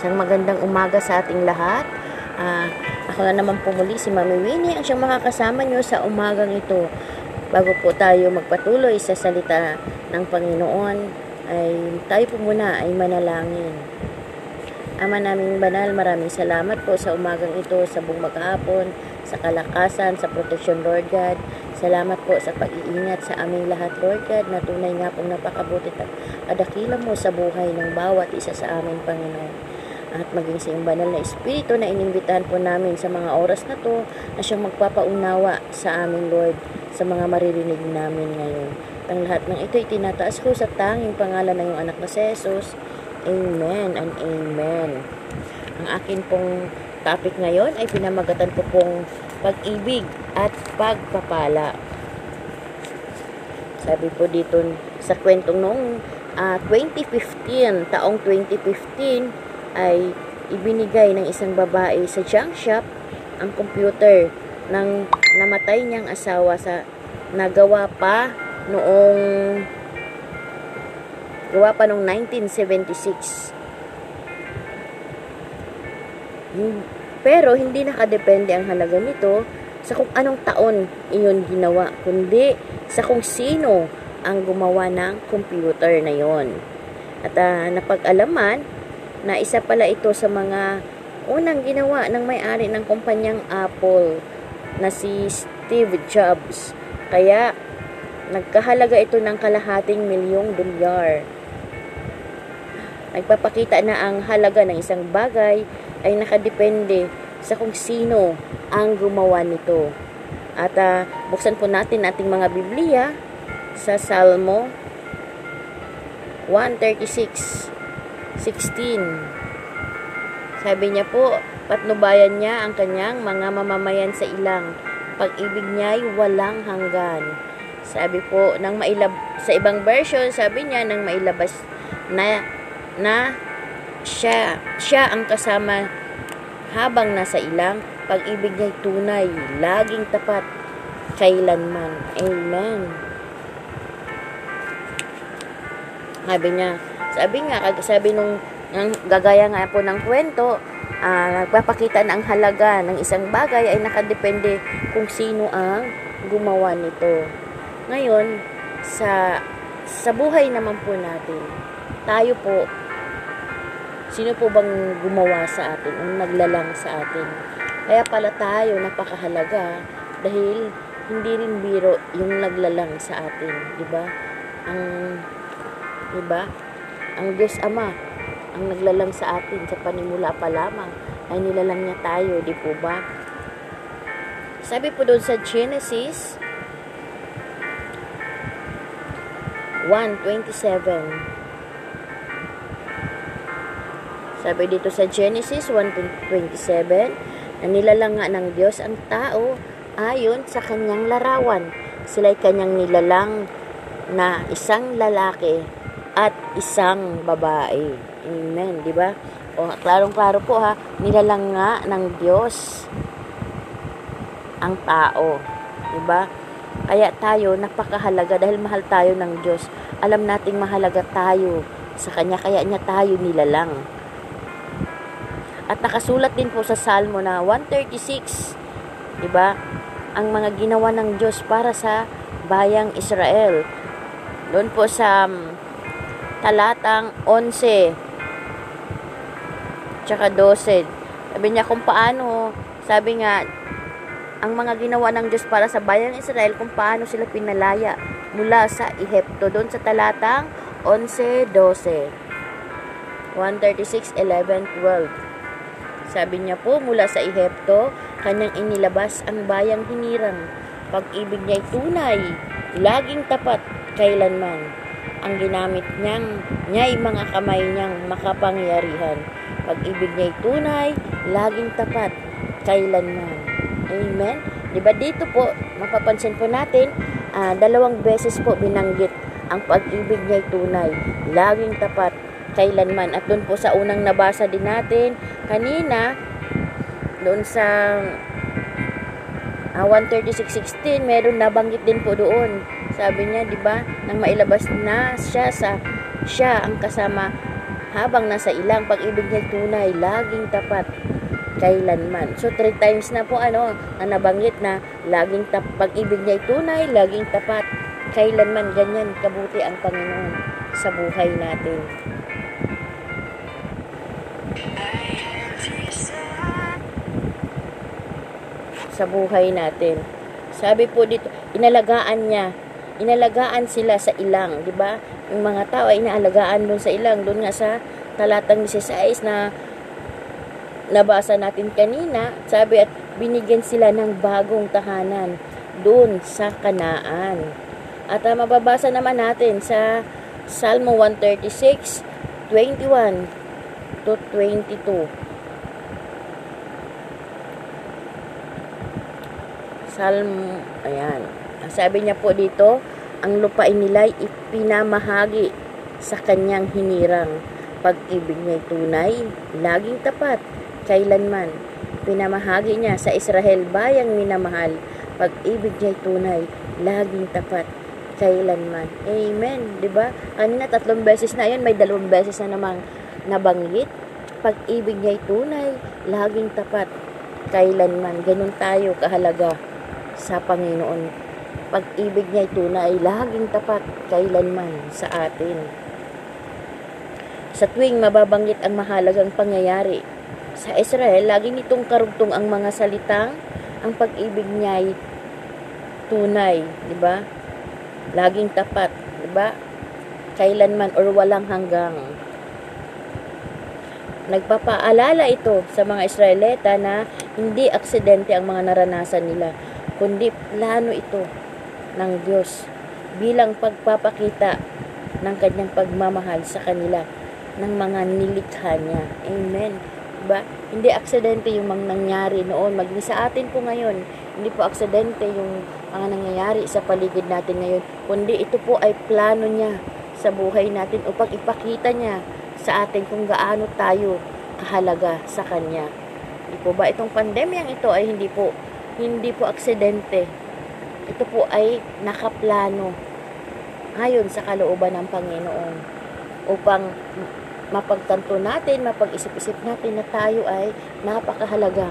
Isang magandang umaga sa ating lahat. Ah, ako na naman po muli si Mami Winnie ang siyang makakasama nyo sa umagang ito. Bago po tayo magpatuloy sa salita ng Panginoon, ay tayo po muna ay manalangin. Ama naming banal, maraming salamat po sa umagang ito, sa buong maghapon, sa kalakasan, sa protection, Lord God. Salamat po sa pag-iingat sa aming lahat, Lord God, na tunay nga pong napakabuti at adakila mo sa buhay ng bawat isa sa aming Panginoon at maging sa iyong banal na Espiritu na inimbitahan po namin sa mga oras na to na siyang magpapaunawa sa aming Lord sa mga maririnig namin ngayon. Ang lahat ng ito itinataas ko sa tanging pangalan ng iyong anak na si Jesus. Amen and Amen. Ang akin pong topic ngayon ay pinamagatan ko pong pag-ibig at pagpapala. Sabi po dito sa kwentong noong uh, 2015, taong 2015, ay ibinigay ng isang babae sa junk shop ang computer ng namatay niyang asawa sa nagawa pa noong gawa pa noong 1976. Pero hindi nakadepende ang halaga nito sa kung anong taon iyon ginawa, kundi sa kung sino ang gumawa ng computer na yon. At uh, napag-alaman na isa pala ito sa mga unang ginawa ng may-ari ng kumpanyang Apple na si Steve Jobs. Kaya nagkahalaga ito ng kalahating milyong dolyar. Nagpapakita na ang halaga ng isang bagay ay nakadepende sa kung sino ang gumawa nito. At uh, buksan po natin ating mga Biblia sa Salmo 136 16. Sabi niya po, patnubayan niya ang kanyang mga mamamayan sa ilang. Pag-ibig niya ay walang hanggan. Sabi po, nang mailab sa ibang version, sabi niya nang mailabas na na siya siya ang kasama habang nasa ilang pag-ibig niya ay tunay, laging tapat kailanman. Amen. Sabi niya, sabi nga, sabi nung ng gagaya nga po ng kwento, uh, nagpapakita na ang halaga ng isang bagay ay nakadepende kung sino ang gumawa nito. Ngayon, sa sa buhay naman po natin, tayo po, sino po bang gumawa sa atin, ang naglalang sa atin? Kaya pala tayo napakahalaga dahil hindi rin biro yung naglalang sa atin, di ba? Ang, di ba? Ang Diyos Ama, ang naglalang sa atin sa panimula pa lamang, ay nilalang niya tayo, di po ba? Sabi po doon sa Genesis 1.27 Sabi dito sa Genesis 1.27 na nilalang nga ng Diyos ang tao ayon sa kanyang larawan. Sila'y kanyang nilalang na isang lalaki at isang babae. Amen, di ba? O, klarong-klaro po ha, nilalang nga ng Diyos ang tao. Di ba? Kaya tayo, napakahalaga dahil mahal tayo ng Diyos. Alam nating mahalaga tayo sa Kanya, kaya niya tayo nilalang. At nakasulat din po sa Salmo na 136, di ba? Ang mga ginawa ng Diyos para sa bayang Israel. Doon po sa um, talatang 11 tsaka 12. Sabi niya kung paano, sabi nga, ang mga ginawa ng Diyos para sa bayan ng Israel, kung paano sila pinalaya mula sa Ehipto. Doon sa talatang 11, 12. 136, 11, 12. Sabi niya po, mula sa Ehipto, kanyang inilabas ang bayang hinirang. Pag-ibig niya'y tunay, laging tapat, kailanman ang ginamit niyang niya'y mga kamay niyang makapangyarihan. Pag-ibig niya'y tunay, laging tapat, kailanman. Amen? Diba dito po, mapapansin po natin, uh, dalawang beses po binanggit ang pag-ibig niya'y tunay, laging tapat, kailanman. At doon po sa unang nabasa din natin, kanina, doon sa uh, 136.16, meron nabanggit din po doon sabi niya, 'di ba, nang mailabas na siya sa siya ang kasama habang nasa ilang pag-ibig niya tunay, laging tapat kailanman. So, three times na po ano, na nabanggit na laging tap, pag-ibig niya tunay, laging tapat kailanman. Ganyan kabuti ang Panginoon sa buhay natin. Sa buhay natin. Sabi po dito, inalagaan niya inalagaan sila sa ilang, di ba? Yung mga tao ay inaalagaan doon sa ilang, doon nga sa talatang 16 na nabasa natin kanina, sabi at binigyan sila ng bagong tahanan doon sa Kanaan. At uh, mababasa naman natin sa Salmo 136, 21 to 22. Psalm, ayan. Sabi niya po dito, ang lupain nila ipinamahagi sa kanyang hinirang. Pag-ibig niya tunay, laging tapat, kailanman. Pinamahagi niya sa Israel bayang minamahal. Pag-ibig niya tunay, laging tapat, kailanman. Amen. ba? Kanina tatlong beses na 'yan, may dalawang beses na namang nabanggit. Pag-ibig niya tunay, laging tapat, kailanman. Ganun tayo kahalaga sa Panginoon pag-ibig niya ay tunay, laging tapat, kailanman sa atin. Sa tuwing mababanggit ang mahalagang pangyayari, sa Israel, laging itong karugtong ang mga salitang ang pag-ibig niya ay tunay, di ba? Laging tapat, di ba? Kailanman or walang hanggang. Nagpapaalala ito sa mga Israelita na hindi aksidente ang mga naranasan nila, kundi plano ito ng Diyos bilang pagpapakita ng kanyang pagmamahal sa kanila ng mga nilikha niya. Amen. Diba? Hindi aksidente yung mga nangyari noon. Magni sa atin po ngayon, hindi po aksidente yung mga nangyayari sa paligid natin ngayon, kundi ito po ay plano niya sa buhay natin upang ipakita niya sa atin kung gaano tayo kahalaga sa Kanya. Hindi po ba itong pandemyang ito ay hindi po hindi po aksidente ito po ay nakaplano ayon sa kalooban ng Panginoon upang mapagtanto natin, mapag-isip-isip natin na tayo ay napakahalaga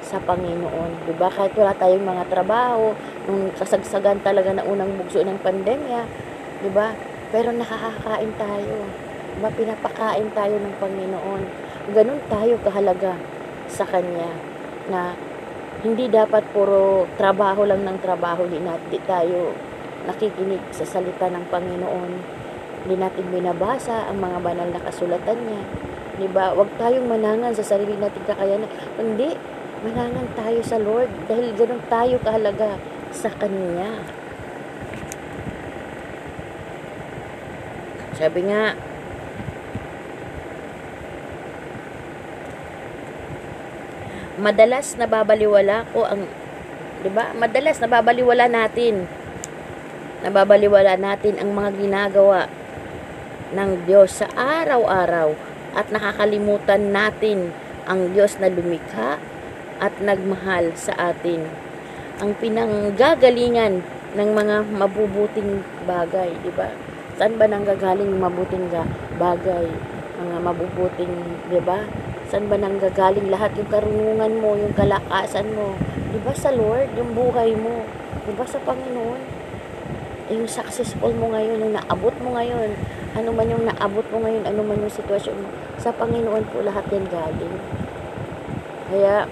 sa Panginoon. Diba? Kahit wala tayong mga trabaho, nung kasagsagan talaga na unang bugso ng pandemya, diba? Pero nakakakain tayo. Diba? Pinapakain tayo ng Panginoon. Ganun tayo kahalaga sa Kanya na hindi dapat puro trabaho lang ng trabaho, hindi natin tayo nakikinig sa salita ng Panginoon. Hindi natin binabasa ang mga banal na kasulatan niya. Di ba? Huwag tayong manangan sa sarili nating kakayanan. Hindi, manangan tayo sa Lord dahil ganun tayo kahalaga sa Kanya. Sabi nga, madalas nababaliwala ko ang 'di ba? Madalas nababaliwala natin. Nababaliwala natin ang mga ginagawa ng Diyos sa araw-araw at nakakalimutan natin ang Diyos na lumikha at nagmahal sa atin. Ang pinanggagalingan ng mga mabubuting bagay, di ba? Saan ba nanggagaling mabuting bagay? Mga mabubuting, di ba? Saan ba nanggagaling lahat yung karunungan mo, yung kalakasan mo? Di ba sa Lord, yung buhay mo? Di ba sa Panginoon? Yung successful mo ngayon, yung naabot mo ngayon, ano man yung naabot mo ngayon, ano man yung sitwasyon mo, sa Panginoon po lahat yan galing. Kaya,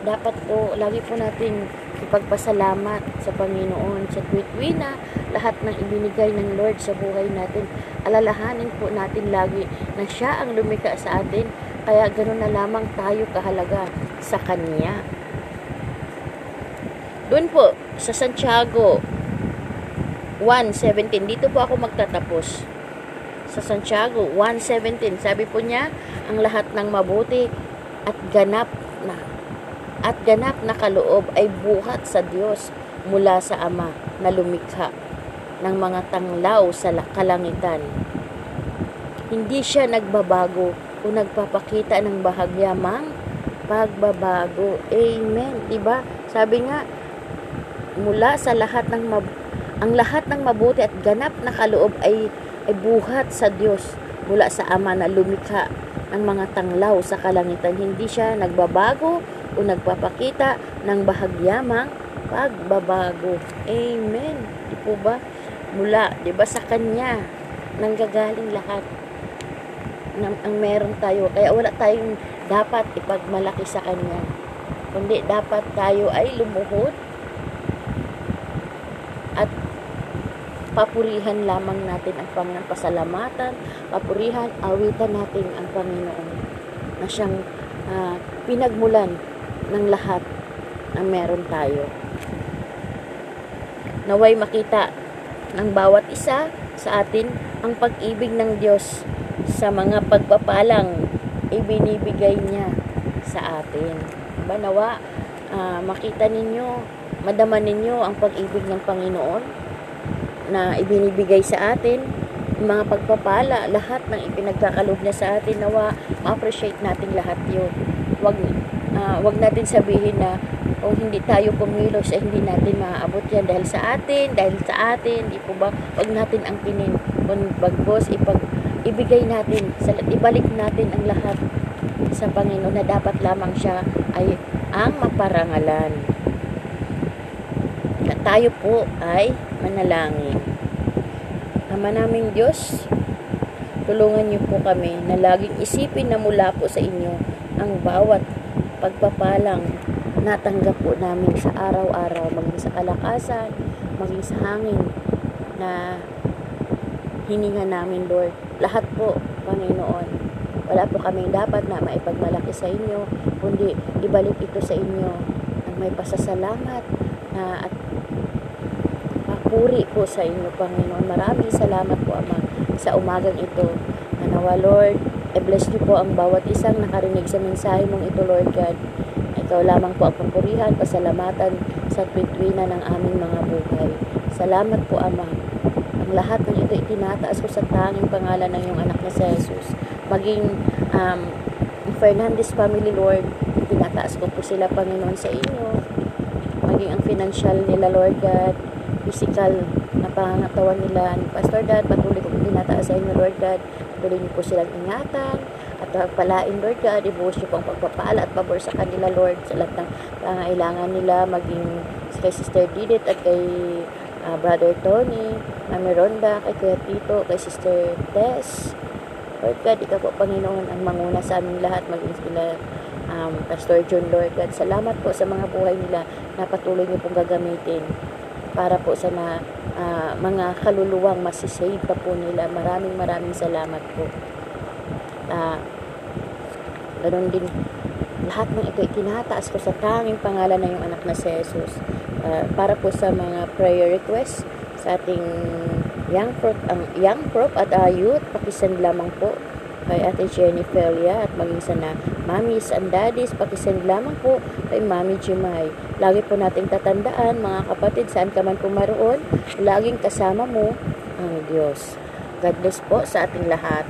dapat po, lagi po natin ipagpasalamat sa Panginoon sa tuwit na lahat ng ibinigay ng Lord sa buhay natin. Alalahanin po natin lagi na siya ang lumika sa atin kaya ganoon na lamang tayo kahalaga sa Kanya. Doon po, sa Santiago 1.17, dito po ako magtatapos. Sa Santiago 1.17, sabi po niya, ang lahat ng mabuti at ganap na at ganap na kaloob ay buhat sa Diyos mula sa Ama na lumikha ng mga tanglaw sa kalangitan. Hindi siya nagbabago o nagpapakita ng bahagyamang pagbabago. Amen. Diba? Sabi nga, mula sa lahat ng mab- ang lahat ng mabuti at ganap na kaloob ay, ay buhat sa Diyos mula sa Ama na lumikha ng mga tanglaw sa kalangitan. Hindi siya nagbabago o nagpapakita ng bahagyamang pagbabago. Amen. Di po ba? Mula, di ba sa Kanya, nanggagaling lahat ng ang meron tayo. Kaya wala tayong dapat ipagmalaki sa Kanya. Kundi dapat tayo ay lumuhod at papurihan lamang natin ang Panginoon, pasalamatan, papurihan, awitan natin ang Panginoon na siyang ah, pinagmulan ng lahat na meron tayo. Naway makita ng bawat isa sa atin ang pag-ibig ng Diyos sa mga pagpapalang ibinibigay niya sa atin. Diba, nawa, ah, makita ninyo, madama ninyo ang pag-ibig ng Panginoon na ibinibigay sa atin, mga pagpapala, lahat ng ipinagkakalob niya sa atin, nawa, ma-appreciate natin lahat yun. Wag, ah, wag natin sabihin na, o hindi tayo kumilos, eh, hindi natin maaabot yan dahil sa atin, dahil sa atin, di po ba, wag natin ang pinin, kung bagbos, ipag, ibigay natin, sa, ibalik natin ang lahat sa Panginoon na dapat lamang siya ay ang maparangalan. Na tayo po ay manalangin. Ama naming Diyos, tulungan niyo po kami na laging isipin na mula po sa inyo ang bawat pagpapalang natanggap po namin sa araw-araw, maging sa kalakasan, maging sa hangin na hininga namin, Lord. Lahat po, Panginoon. Wala po kaming dapat na maipagmalaki sa inyo, kundi ibalik ito sa inyo ang may pasasalamat na at papuri po sa inyo, Panginoon. Maraming salamat po, Ama, sa umagang ito. Nanawa, Lord, i-bless niyo po ang bawat isang nakarinig sa mensahe mong ito, Lord God. Ikaw lamang po ang papurihan, pasalamatan sa twitwina ng aming mga buhay. Salamat po, Ama. Ang lahat ito itinataas ko sa tanging pangalan ng iyong anak na si Jesus. Maging um, Fernandez family, Lord, itinataas ko po sila, Panginoon, sa inyo. Maging ang financial nila, Lord God, physical na pangangatawan nila ni Pastor Dad, patuloy ko tinataas sa inyo, Lord God. Patuloy niyo po silang ingatan at palain, Lord God, ibuhos niyo po pagpapala at pabor sa kanila, Lord, sa lahat ng pangailangan nila, maging kay Sister Didit at kay uh, Brother Tony, Mami Ronda, kay Kuya Tito, kay Sister Tess. Lord God, ikaw po, Panginoon, ang manguna sa aming lahat, maging sila um, Pastor John, Lord God. Salamat po sa mga buhay nila na patuloy niyo pong gagamitin para po sa na, uh, mga kaluluwang masisave pa po nila. Maraming maraming salamat po. Uh, ganun din, lahat ng ito itinataas ko sa tanging pangalan ng iyong anak na si Jesus. Uh, para po sa mga prayer requests sa ating young prof, ang young prof at uh, youth, pakisend lamang po kay Ate Jenny Felia at maging sa na mommies and daddies, pakisend lamang po kay Mami Jimay. Lagi po nating tatandaan, mga kapatid, saan ka man pumaroon, laging kasama mo ang Diyos. God bless po sa ating lahat.